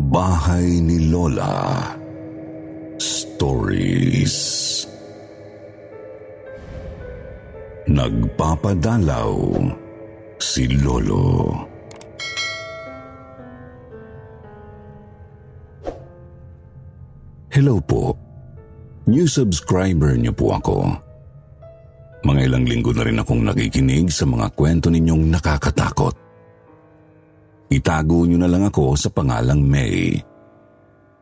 Bahay ni Lola Stories Nagpapadalaw si Lolo. Hello po. New subscriber niyo po ako. Mga ilang linggo na rin akong nakikinig sa mga kwento ninyong nakakatakot. Itago niyo na lang ako sa pangalang May.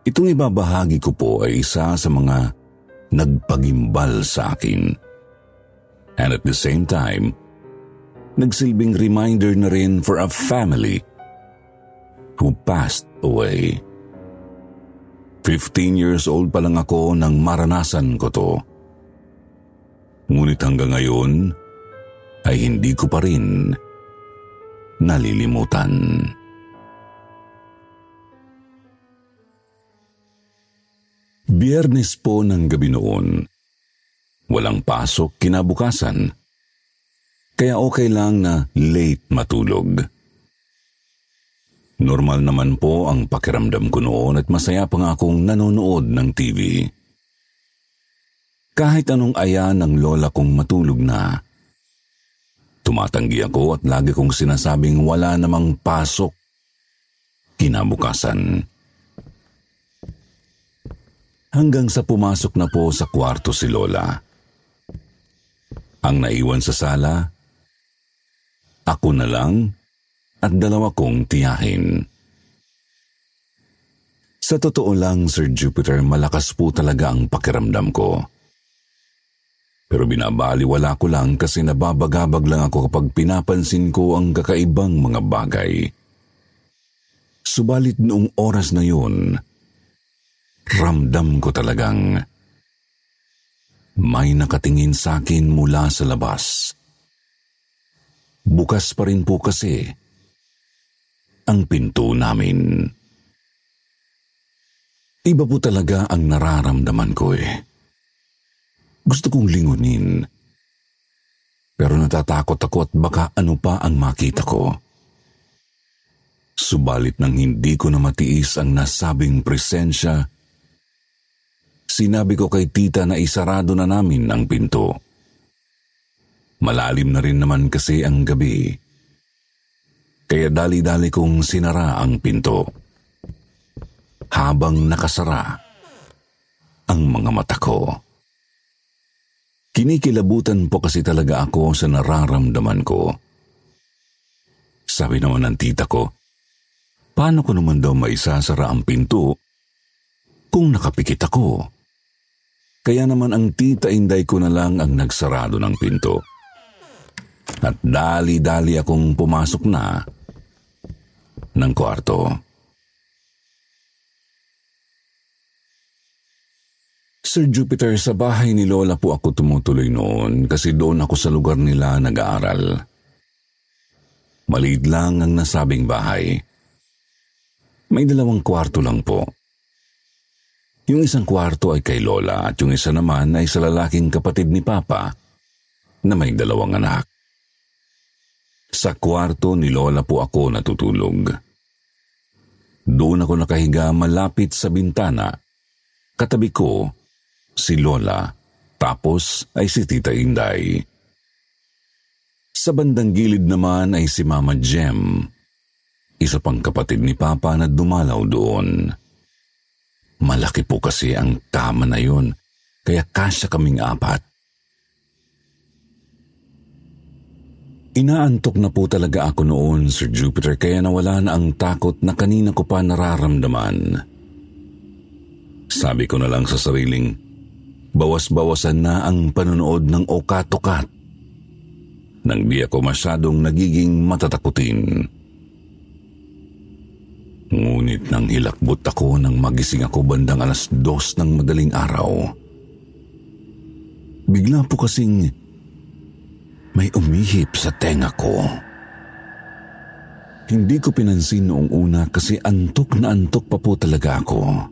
Itong ibabahagi ko po ay isa sa mga nagpagimbal sa akin. And at the same time, nagsilbing reminder na rin for a family who passed away. 15 years old pa lang ako nang maranasan ko to. Ngunit hanggang ngayon ay hindi ko pa rin nalilimutan. Biyernes po ng gabi noon. Walang pasok kinabukasan. Kaya okay lang na late matulog. Normal naman po ang pakiramdam ko noon at masaya pa nga akong nanonood ng TV. Kahit anong aya ng lola kong matulog na, tumatanggi ako at lagi kong sinasabing wala namang pasok kinabukasan. Hanggang sa pumasok na po sa kwarto si Lola. Ang naiwan sa sala, ako na lang at dalawa kong tiyahin. Sa totoo lang, Sir Jupiter, malakas po talaga ang pakiramdam ko. Pero binabaliwala ko lang kasi nababagabag lang ako kapag pinapansin ko ang kakaibang mga bagay. Subalit noong oras na yun, ramdam ko talagang may nakatingin sa akin mula sa labas. Bukas pa rin po kasi ang pinto namin. Iba po talaga ang nararamdaman ko eh. Gusto kong lingunin. Pero natatakot ako at baka ano pa ang makita ko. Subalit nang hindi ko na matiis ang nasabing presensya, sinabi ko kay tita na isarado na namin ang pinto. Malalim na rin naman kasi ang gabi. Kaya dali-dali kong sinara ang pinto. Habang nakasara ang mga mata ko. Kinikilabutan po kasi talaga ako sa nararamdaman ko. Sabi naman ng tita ko, paano ko naman daw maisasara ang pinto kung nakapikit ako? Kaya naman ang tita inday ko na lang ang nagsarado ng pinto. At dali-dali akong pumasok na ng kwarto. Sir Jupiter, sa bahay ni Lola po ako tumutuloy noon kasi doon ako sa lugar nila nag-aaral. Maliit lang ang nasabing bahay. May dalawang kwarto lang po. Yung isang kwarto ay kay Lola at yung isa naman ay sa lalaking kapatid ni Papa na may dalawang anak. Sa kwarto ni Lola po ako natutulog. Doon ako nakahiga malapit sa bintana. Katabi ko, si Lola, tapos ay si Tita Inday. Sa bandang gilid naman ay si Mama Jem, isa pang kapatid ni Papa na dumalaw doon. Malaki po kasi ang kama na yun, kaya kasya kaming apat. Inaantok na po talaga ako noon, Sir Jupiter, kaya nawala na ang takot na kanina ko pa nararamdaman. Sabi ko na lang sa sariling, bawas-bawasan na ang panonood ng okatokat nang di ako masyadong nagiging matatakutin. Ngunit nang hilakbot ako nang magising ako bandang alas dos ng madaling araw. Bigla po kasing may umihip sa tenga ko. Hindi ko pinansin noong una kasi antok na antok pa po talaga ako.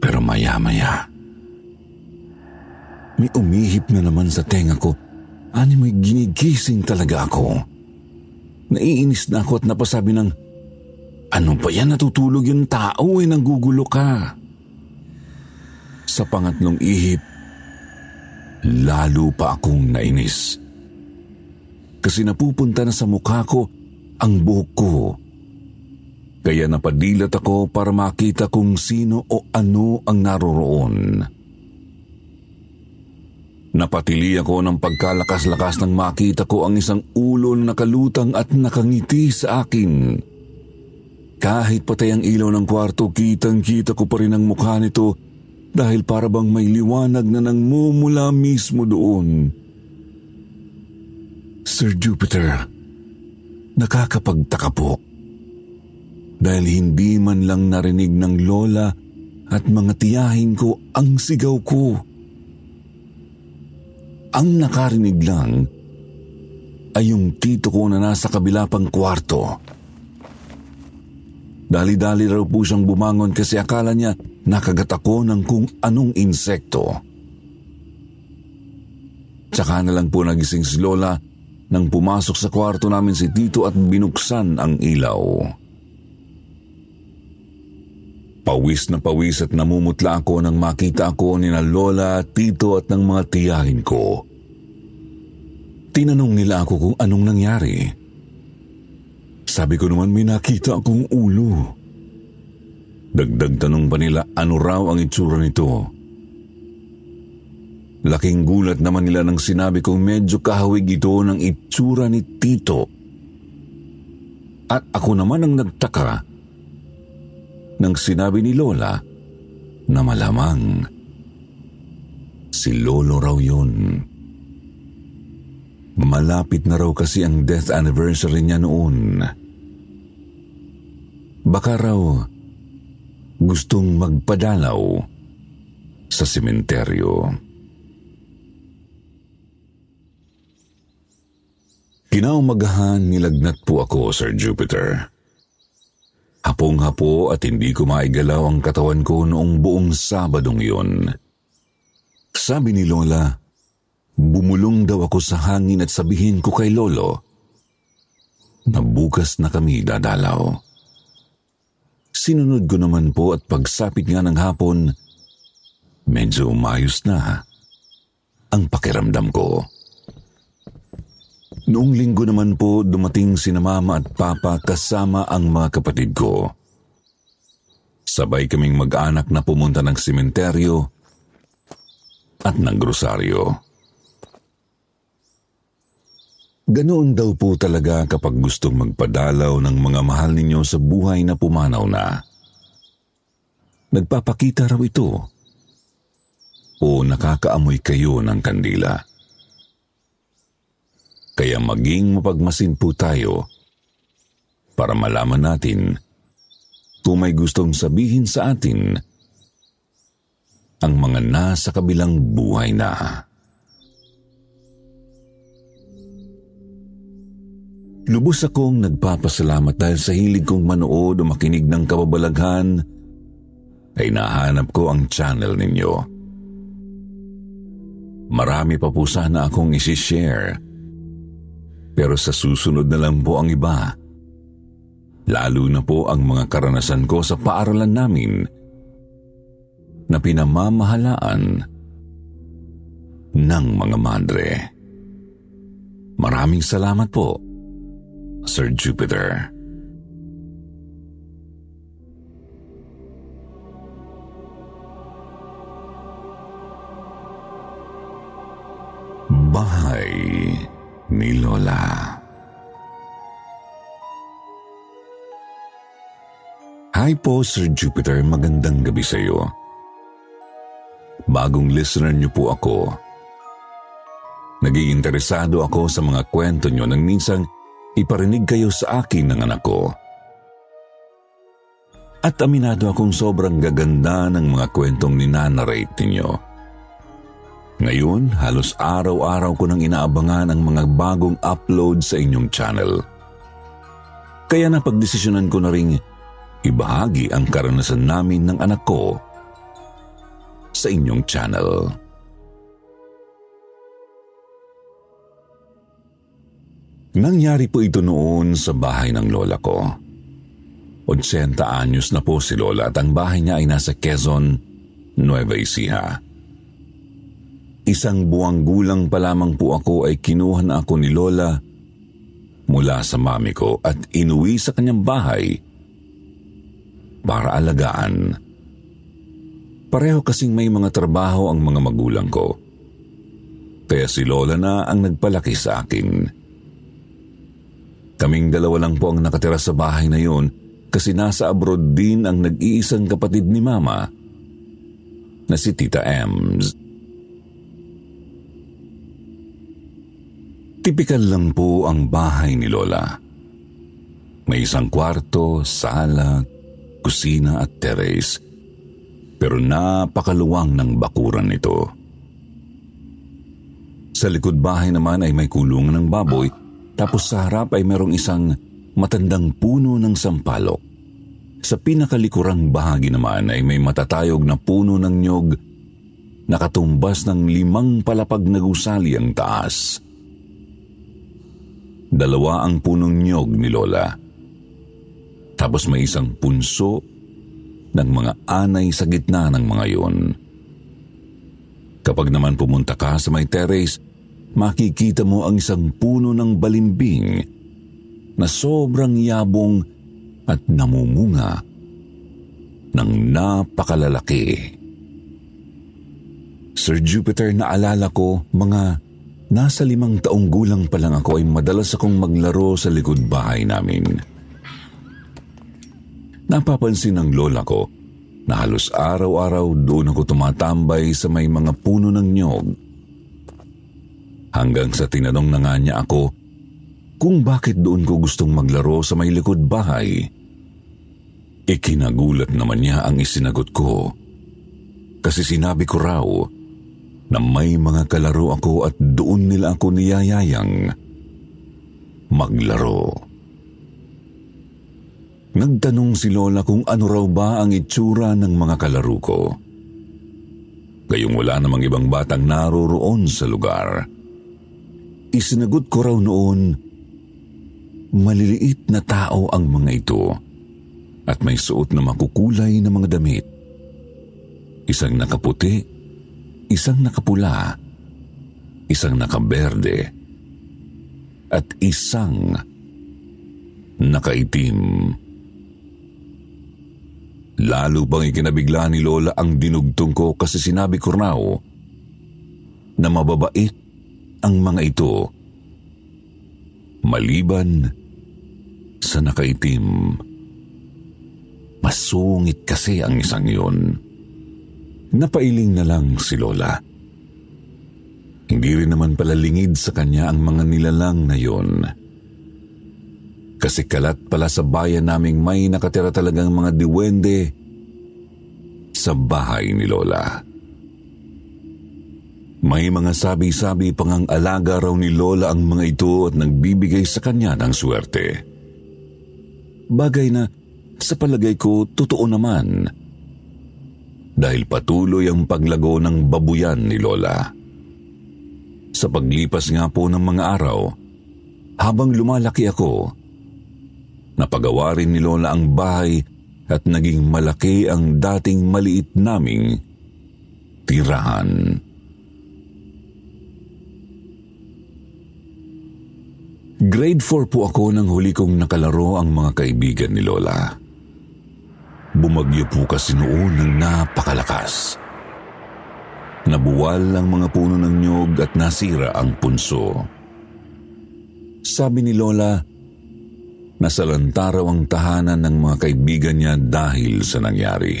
Pero maya-maya, may umihip na naman sa tenga ko. Ani may ginigising talaga ako. Naiinis na ako at napasabi ng, ano ba yan natutulog yung tao eh, nanggugulo ka. Sa pangatlong ihip, lalo pa akong nainis. Kasi napupunta na sa mukha ko ang buhok ko. Kaya napadilat ako para makita kung sino o ano ang naroroon. Napatili ako ng pagkalakas-lakas nang makita ko ang isang ulo na nakalutang at nakangiti sa akin. Kahit patay ang ilaw ng kwarto, kitang-kita ko pa rin ang mukha nito dahil para bang may liwanag na nangmumula mismo doon. Sir Jupiter, nakakapagtaka po. Dahil hindi man lang narinig ng lola at mga tiyahin ko ang sigaw ko. Ang nakarinig lang ay yung tito ko na nasa kabila pang kwarto. Dali-dali raw po siyang bumangon kasi akala niya nakagat ako ng kung anong insekto. Tsaka na lang po nagising si Lola nang pumasok sa kwarto namin si Tito at binuksan ang ilaw. Pawis na pawis at namumutla ako nang makita ako ni na Lola, Tito at ng mga tiyahin ko. Tinanong nila ako kung anong nangyari. Sabi ko naman may nakita akong ulo. Dagdag tanong pa nila ano raw ang itsura nito. Laking gulat naman nila nang sinabi kong medyo kahawig ito ng itsura ni Tito. At ako naman ang nagtaka nang sinabi ni Lola na malamang si Lolo raw yun. Malapit na raw kasi ang death anniversary niya noon. Baka raw gustong magpadalaw sa sementeryo. Kinaumagahan nilagnat po ako, Sir Jupiter. Hapong-hapo at hindi ko maigalaw ang katawan ko noong buong Sabadong yun. Sabi ni Lola, bumulong daw ako sa hangin at sabihin ko kay Lolo na bukas na kami dadalaw. Sinunod ko naman po at pagsapit nga ng hapon, medyo umayos na ang pakiramdam ko. Noong linggo naman po dumating si na mama at papa kasama ang mga kapatid ko. Sabay kaming mag-anak na pumunta ng sementeryo at ng grosaryo. Ganoon daw po talaga kapag gustong magpadalaw ng mga mahal ninyo sa buhay na pumanaw na. Nagpapakita raw ito o nakakaamoy kayo ng kandila. Kaya maging mapagmasin po tayo para malaman natin kung may gustong sabihin sa atin ang mga nasa kabilang buhay na. Lubos akong nagpapasalamat dahil sa hilig kong manood o makinig ng kababalaghan ay nahanap ko ang channel ninyo. Marami pa po sana akong isishare pero sa susunod na lang po ang iba. Lalo na po ang mga karanasan ko sa paaralan namin na pinamamahalaan ng mga madre. Maraming salamat po, Sir Jupiter. Bahay ni Lola. Hi po, Sir Jupiter. Magandang gabi sa iyo. bagong listener niyo po ako. Naging interesado ako sa mga kwento niyo nang minsang iparinig kayo sa akin ng anak ko. At aminado akong sobrang gaganda ng mga kwentong ninanarrate ninyo. Ngayon, halos araw-araw ko nang inaabangan ang mga bagong upload sa inyong channel. Kaya napagdesisyonan ko na ring ibahagi ang karanasan namin ng anak ko sa inyong channel. Nangyari po ito noon sa bahay ng lola ko. 80 anyos na po si lola at ang bahay niya ay nasa Quezon, Nueva Ecija. Isang buwang gulang pa lamang po ako ay kinuha na ako ni lola mula sa mami ko at inuwi sa kanyang bahay para alagaan. Pareho kasing may mga trabaho ang mga magulang ko. Kaya si Lola na ang nagpalaki sa akin. Kaming dalawa lang po ang nakatira sa bahay na yun kasi nasa abroad din ang nag-iisang kapatid ni Mama na si Tita Ems. Tipikal lang po ang bahay ni Lola. May isang kwarto, sala, kusina at terrace. Pero napakaluwang ng bakuran nito. Sa likod bahay naman ay may kulungan ng baboy tapos sa harap ay merong isang matandang puno ng sampalok. Sa pinakalikurang bahagi naman ay may matatayog na puno ng nyog nakatumbas ng limang palapag na gusali ang taas. Dalawa ang punong nyog ni Lola. Tapos may isang punso ng mga anay sa gitna ng mga yun. Kapag naman pumunta ka sa may terrace, makikita mo ang isang puno ng balimbing na sobrang yabong at namumunga ng napakalalaki. Sir Jupiter, naalala ko, mga nasa limang taong gulang pa lang ako ay madalas akong maglaro sa likod bahay namin. Napapansin ng lola ko na halos araw-araw doon ako tumatambay sa may mga puno ng nyog. Hanggang sa tinanong na nga niya ako kung bakit doon ko gustong maglaro sa may likod bahay. Ikinagulat naman niya ang isinagot ko. Kasi sinabi ko raw na may mga kalaro ako at doon nila ako niyayayang maglaro. Nagtanong si Lola kung ano raw ba ang itsura ng mga kalaro ko. Gayong wala namang ibang batang naroroon sa lugar. Isinagot ko raw noon maliliit na tao ang mga ito at may suot na makukulay na mga damit. Isang nakaputi, isang nakapula, isang nakaberde, at isang nakaitim. Lalo pang ikinabigla ni Lola ang dinugtong ko kasi sinabi ko raw na mababait ang mga ito. Maliban sa nakaitim. Masungit kasi ang isang yun. Napailing na lang si Lola. Hindi rin naman pala lingid sa kanya ang mga nilalang na yun. Kasi kalat pala sa bayan naming may nakatira talagang mga diwende sa bahay ni Lola. May mga sabi-sabi pang ang alaga raw ni Lola ang mga ito at nagbibigay sa kanya ng swerte. Bagay na sa palagay ko totoo naman dahil patuloy ang paglago ng babuyan ni Lola. Sa paglipas nga po ng mga araw, habang lumalaki ako, napagawa rin ni Lola ang bahay at naging malaki ang dating maliit naming tirahan. Grade 4 po ako nang huli kong nakalaro ang mga kaibigan ni Lola. Bumagyo po kasi noon ng napakalakas. Nabuwal ang mga puno ng nyog at nasira ang punso. Sabi ni Lola, nasalanta raw ang tahanan ng mga kaibigan niya dahil sa nangyari.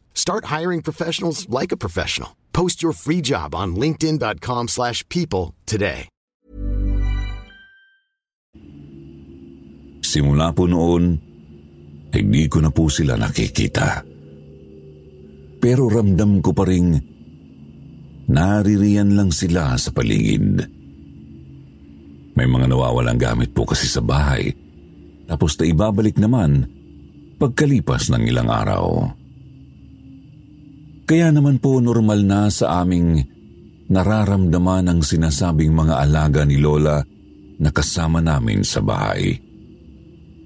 Start hiring professionals like a professional. Post your free job on linkedin.com/people slash people today. Simula po noon, hindi ko na po sila nakikita. Pero ramdam ko pa rin naririyan lang sila sa paligid. May mga nawawalang gamit po kasi sa bahay. Tapos na ibabalik naman pagkalipas ng ilang araw. Kaya naman po normal na sa aming nararamdaman ang sinasabing mga alaga ni Lola na kasama namin sa bahay.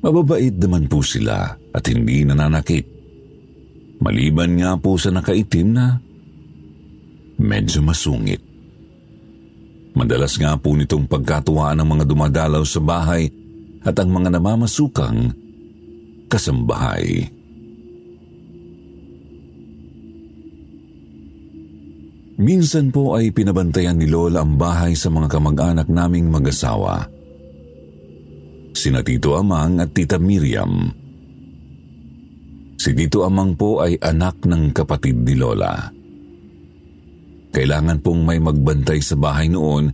Mababait naman po sila at hindi nananakit. Maliban nga po sa nakaitim na medyo masungit. Madalas nga po nitong pagkatuwaan ng mga dumadalaw sa bahay at ang mga namamasukang kasambahay. Minsan po ay pinabantayan ni Lola ang bahay sa mga kamag-anak naming mag-asawa. Sina Tito Amang at Tita Miriam. Si Tito Amang po ay anak ng kapatid ni Lola. Kailangan pong may magbantay sa bahay noon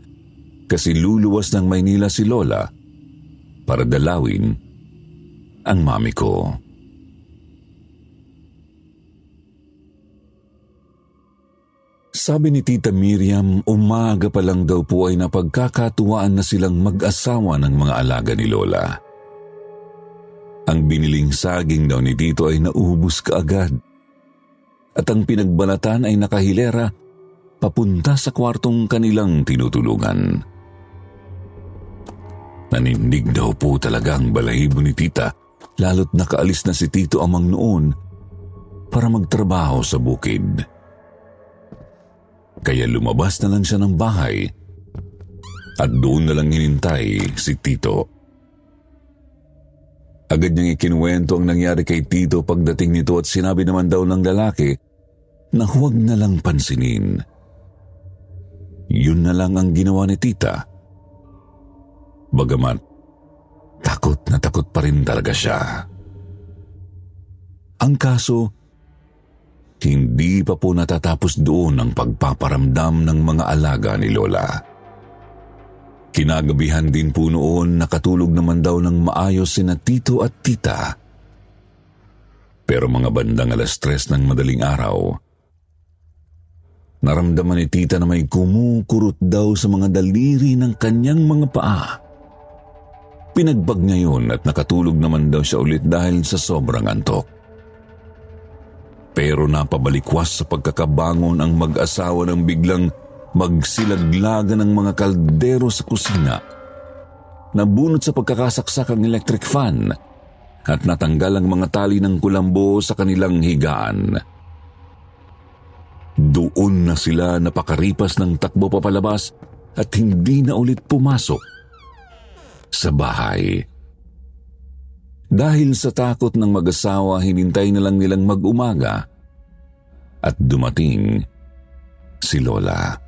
kasi luluwas ng Maynila si Lola para dalawin ang mami ko. Sabi ni Tita Miriam, umaga pa lang daw po ay napagkakatuwaan na silang mag-asawa ng mga alaga ni Lola. Ang biniling saging daw ni Tito ay naubos kaagad. At ang pinagbalatan ay nakahilera papunta sa kwartong kanilang tinutulungan. Nanindig daw po talaga ang balahibo ni Tita lalo't nakaalis na si Tito amang noon para magtrabaho sa bukid. Kaya lumabas na lang siya ng bahay at doon na lang hinintay si Tito. Agad niyang ikinuwento ang nangyari kay Tito pagdating nito at sinabi naman daw ng lalaki na huwag na lang pansinin. Yun na lang ang ginawa ni Tita. Bagamat takot na takot pa rin talaga siya. Ang kaso, hindi pa po natatapos doon ang pagpaparamdam ng mga alaga ni Lola. Kinagabihan din po noon nakatulog naman daw ng maayos sina tito at tita. Pero mga bandang alas tres ng madaling araw, naramdaman ni tita na may kumukurot daw sa mga daliri ng kanyang mga paa. Pinagbag niya yun at nakatulog naman daw siya ulit dahil sa sobrang antok. Pero napabalikwas sa pagkakabangon ang mag-asawa ng biglang magsilaglagan ng mga kaldero sa kusina. Nabunot sa pagkakasaksak ang electric fan at natanggal ang mga tali ng kulambo sa kanilang higaan. Doon na sila napakaripas ng takbo papalabas at hindi na ulit pumasok sa bahay. Dahil sa takot ng mag-asawa, hinintay na lang nilang mag-umaga at dumating si Lola.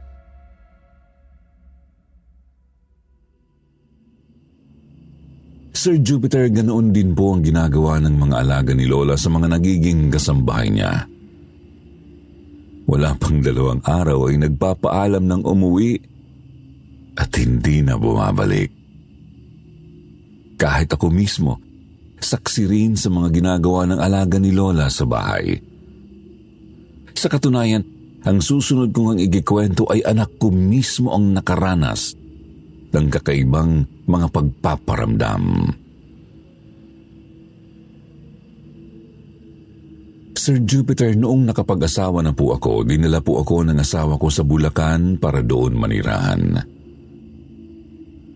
Sir Jupiter, ganoon din po ang ginagawa ng mga alaga ni Lola sa mga nagiging kasambahay niya. Wala pang dalawang araw ay nagpapaalam ng umuwi at hindi na bumabalik. Kahit ako mismo, saksi rin sa mga ginagawa ng alaga ni Lola sa bahay. Sa katunayan, ang susunod kong ang igikwento ay anak ko mismo ang nakaranas ng kakaibang mga pagpaparamdam. Sir Jupiter, noong nakapag-asawa na po ako, dinala po ako ng asawa ko sa Bulacan para doon manirahan.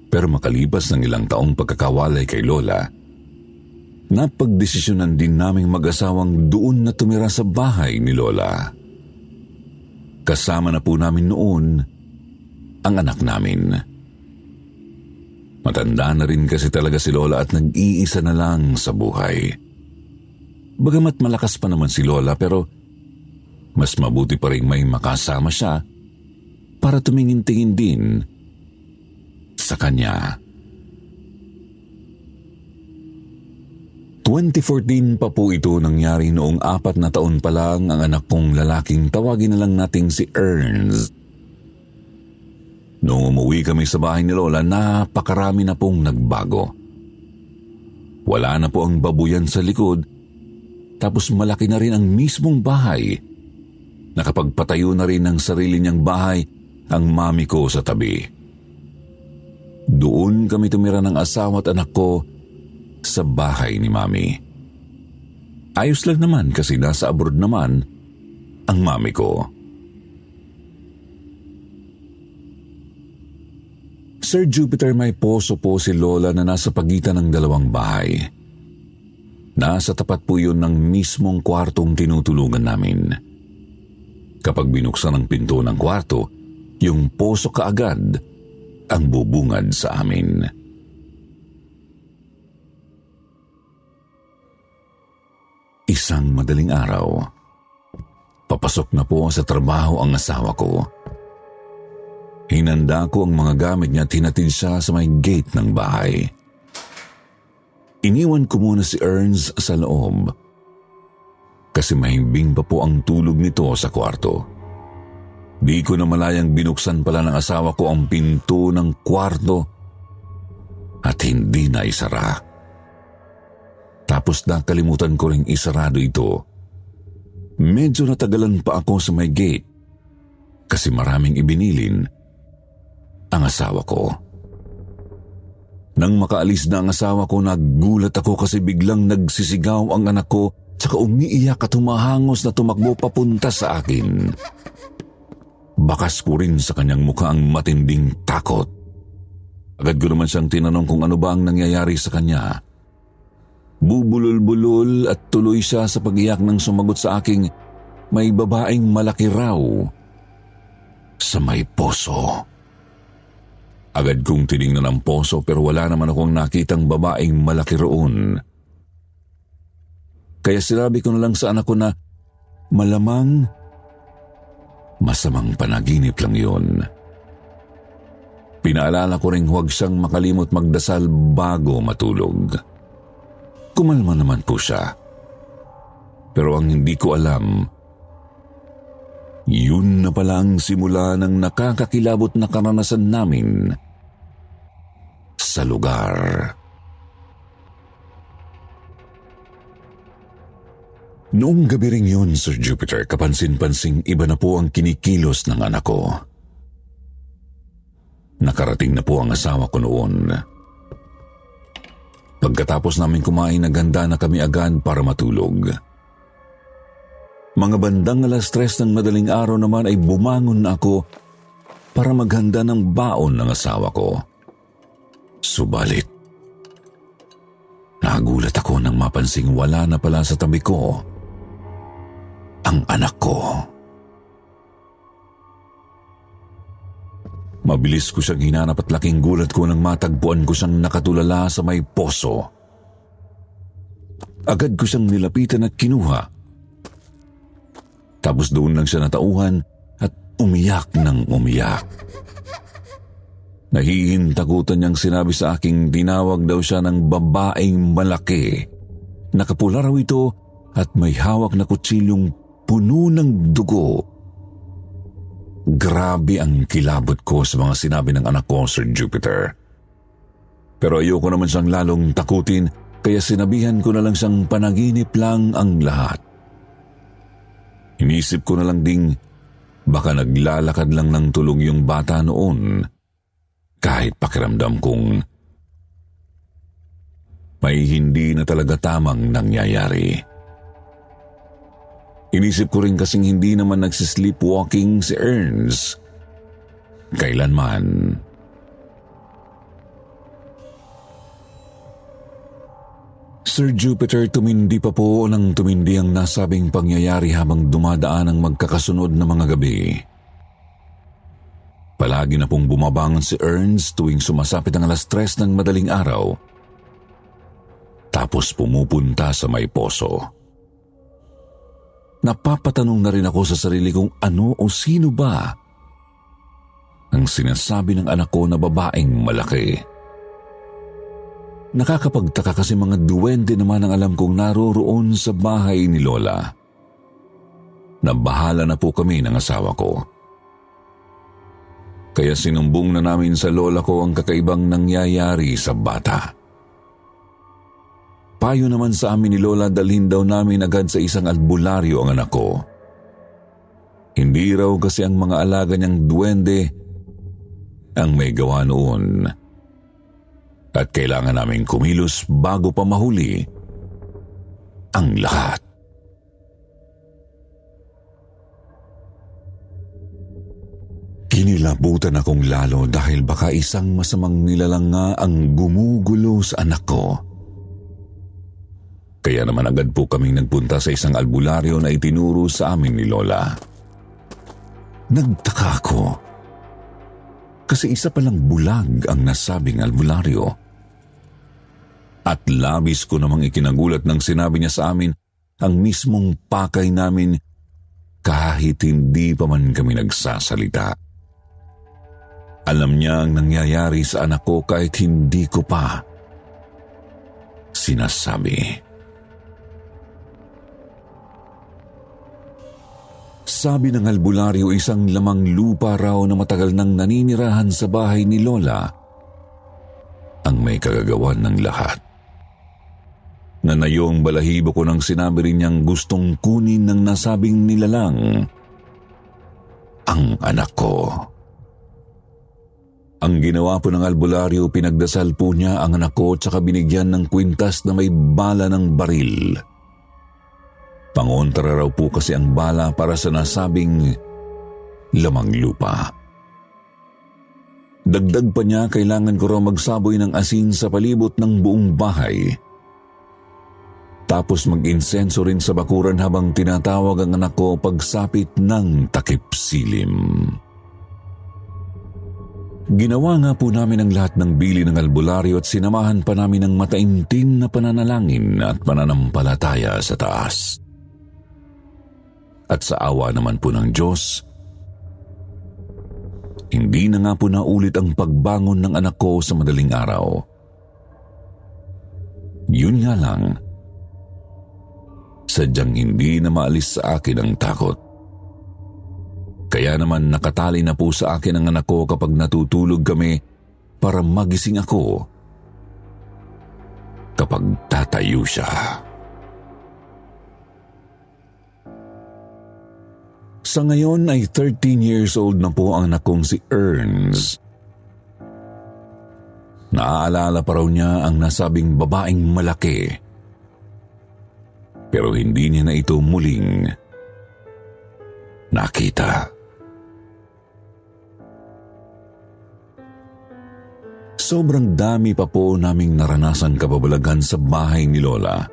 Pero makalipas ng ilang taong pagkakawalay kay Lola, napagdesisyonan din naming mag-asawang doon na tumira sa bahay ni Lola. Kasama na po namin noon ang anak namin. Matanda na rin kasi talaga si Lola at nag-iisa na lang sa buhay. Bagamat malakas pa naman si Lola pero mas mabuti pa rin may makasama siya para tumingin-tingin din sa kanya. 2014 pa po ito nangyari noong apat na taon pa lang ang anak kong lalaking tawagin na lang nating si Ernst. Noong umuwi kami sa bahay ni Lola, napakarami na pong nagbago. Wala na po ang babuyan sa likod, tapos malaki na rin ang mismong bahay. Nakapagpatayo na rin ng sarili niyang bahay ang mami ko sa tabi. Doon kami tumira ng asawa at anak ko sa bahay ni Mami. Ayos lang naman kasi nasa abroad naman ang mami ko. Sir Jupiter may poso po si Lola na nasa pagitan ng dalawang bahay. Nasa tapat po yun ng mismong kwartong tinutulungan namin. Kapag binuksan ang pinto ng kwarto, yung poso kaagad ang bubungad sa amin. Isang madaling araw, papasok na po sa trabaho ang asawa ko. Hinanda ko ang mga gamit niya at hinatid siya sa may gate ng bahay. Iniwan ko muna si Ernst sa loob kasi mahimbing pa po ang tulog nito sa kwarto. Di ko na malayang binuksan pala ng asawa ko ang pinto ng kwarto at hindi na isara. Tapos nakalimutan ko ring isarado ito. Medyo natagalan pa ako sa may gate kasi maraming ibinilin ang asawa ko. Nang makaalis na ang asawa ko, nagulat ako kasi biglang nagsisigaw ang anak ko tsaka umiiyak at humahangos na tumakbo papunta sa akin. Bakas ko rin sa kanyang mukha ang matinding takot. Agad ko naman siyang tinanong kung ano ba ang nangyayari sa kanya. Bubulol-bulol at tuloy siya sa pagiyak nang sumagot sa aking may babaeng malaki raw sa may poso. Agad kong tiningnan ang poso pero wala naman akong nakitang babaeng malaki roon. Kaya sinabi ko na lang sa anak ko na malamang masamang panaginip lang yun. Pinaalala ko rin huwag siyang makalimot magdasal bago matulog. Kumalma naman po siya. Pero ang hindi ko alam, yun na pala ang simula ng nakakakilabot na karanasan namin sa lugar. Noong gabi ring yun, Sir Jupiter, kapansin-pansing iba na po ang kinikilos ng anak ko. Nakarating na po ang asawa ko noon. Pagkatapos namin kumain, naganda na kami agad para matulog. Mga bandang alas tres ng madaling araw naman ay bumangon na ako para maghanda ng baon ng asawa ko. Subalit, nagulat ako nang mapansing wala na pala sa tabi ko ang anak ko. Mabilis ko siyang hinanap at laking gulat ko nang matagpuan ko siyang nakatulala sa may poso. Agad ko siyang nilapitan at kinuha. Tapos doon lang siya natauhan at umiyak ng umiyak. Nahihintakutan niyang sinabi sa aking tinawag daw siya ng babaeng malaki. Nakapula raw ito at may hawak na kutsilyong puno ng dugo Grabe ang kilabot ko sa mga sinabi ng anak ko, Sir Jupiter. Pero ayoko naman siyang lalong takutin, kaya sinabihan ko na lang siyang panaginip lang ang lahat. Inisip ko na lang ding baka naglalakad lang ng tulog yung bata noon kahit pakiramdam kong may hindi na talaga tamang nangyayari. Inisip ko rin kasing hindi naman nagsisleepwalking si Ernst kailanman. Sir Jupiter, tumindi pa po nang tumindi ang nasabing pangyayari habang dumadaan ang magkakasunod na mga gabi. Palagi na pong bumabangon si Ernst tuwing sumasapit ang alas tres ng madaling araw. Tapos pumupunta sa may poso. Napapatanong na rin ako sa sarili kung ano o sino ba ang sinasabi ng anak ko na babaeng malaki. Nakakapagtaka kasi mga duwende naman ang alam kong naroroon sa bahay ni Lola. Nabahala na po kami ng asawa ko. Kaya sinumbong na namin sa lola ko ang kakaibang nangyayari sa bata. Payo naman sa amin ni Lola dalhin daw namin agad sa isang albularyo ang anak ko. Hindi raw kasi ang mga alaga niyang duwende ang may gawa noon. At kailangan naming kumilos bago pa mahuli ang lahat. Kinilabutan akong lalo dahil baka isang masamang nilalang nga ang gumugulo sa anak ko. Kaya naman agad po kaming nagpunta sa isang albularyo na itinuro sa amin ni Lola. Nagtaka ako kasi isa palang bulag ang nasabing albularyo. At labis ko namang ikinagulat nang sinabi niya sa amin ang mismong pakay namin kahit hindi pa man kami nagsasalita. Alam niya ang nangyayari sa anak ko kahit hindi ko pa sinasabi. Sabi ng albularyo isang lamang lupa raw na matagal nang naninirahan sa bahay ni Lola ang may kagagawan ng lahat. Nanayong balahibo ko nang sinabi rin niyang gustong kunin ng nasabing nilalang ang anak ko. Ang ginawa po ng albularyo, pinagdasal po niya ang anak ko at binigyan ng kwintas na may bala ng baril. Baril Pangontra raw po kasi ang bala para sa nasabing lamang lupa. Dagdag pa niya, kailangan ko raw magsaboy ng asin sa palibot ng buong bahay. Tapos mag-insenso rin sa bakuran habang tinatawag ang anak ko pagsapit ng takip silim. Ginawa nga po namin ang lahat ng bili ng albularyo at sinamahan pa namin ng mataimtim na pananalangin at pananampalataya sa taas. At sa awa naman po ng Diyos, hindi na nga po naulit ang pagbangon ng anak ko sa madaling araw. Yun nga lang, sadyang hindi na maalis sa akin ang takot. Kaya naman nakatali na po sa akin ang anak ko kapag natutulog kami para magising ako kapag tatayo siya. Sa ngayon ay 13 years old na po ang anak kong si Ernst. Naaalala pa raw niya ang nasabing babaeng malaki. Pero hindi niya na ito muling nakita. Sobrang dami pa po naming naranasan kababalagan sa bahay ni Lola.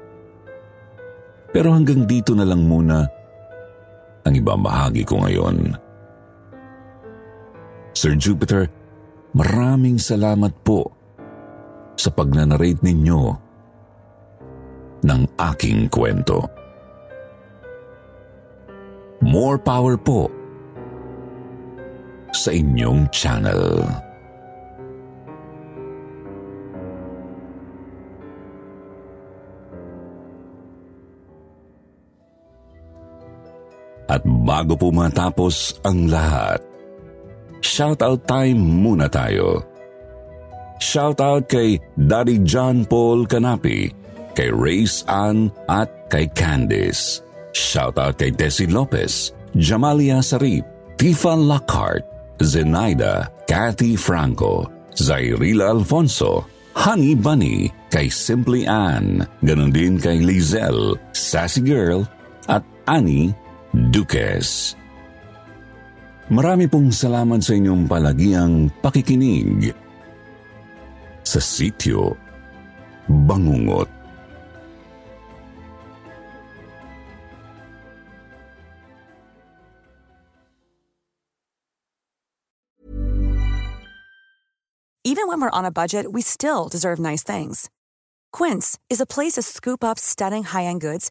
Pero hanggang dito na lang muna ang ibabahagi ko ngayon. Sir Jupiter, maraming salamat po sa pagnanarate ninyo ng aking kwento. More power po sa inyong channel. At bago po matapos ang lahat, shoutout time muna tayo. Shoutout kay Daddy John Paul Canapi, kay Race Ann at kay Candice. Shoutout kay Desi Lopez, Jamalia Sarip, Tifa Lockhart, Zenaida, Kathy Franco, Zairila Alfonso, Honey Bunny, kay Simply Ann, ganon din kay Lizelle, Sassy Girl, at Annie Duques. Marami pong salamat sa inyong palagiang pakikinig sa sityo Bangungot. Even when we're on a budget, we still deserve nice things. Quince is a place to scoop up stunning high-end goods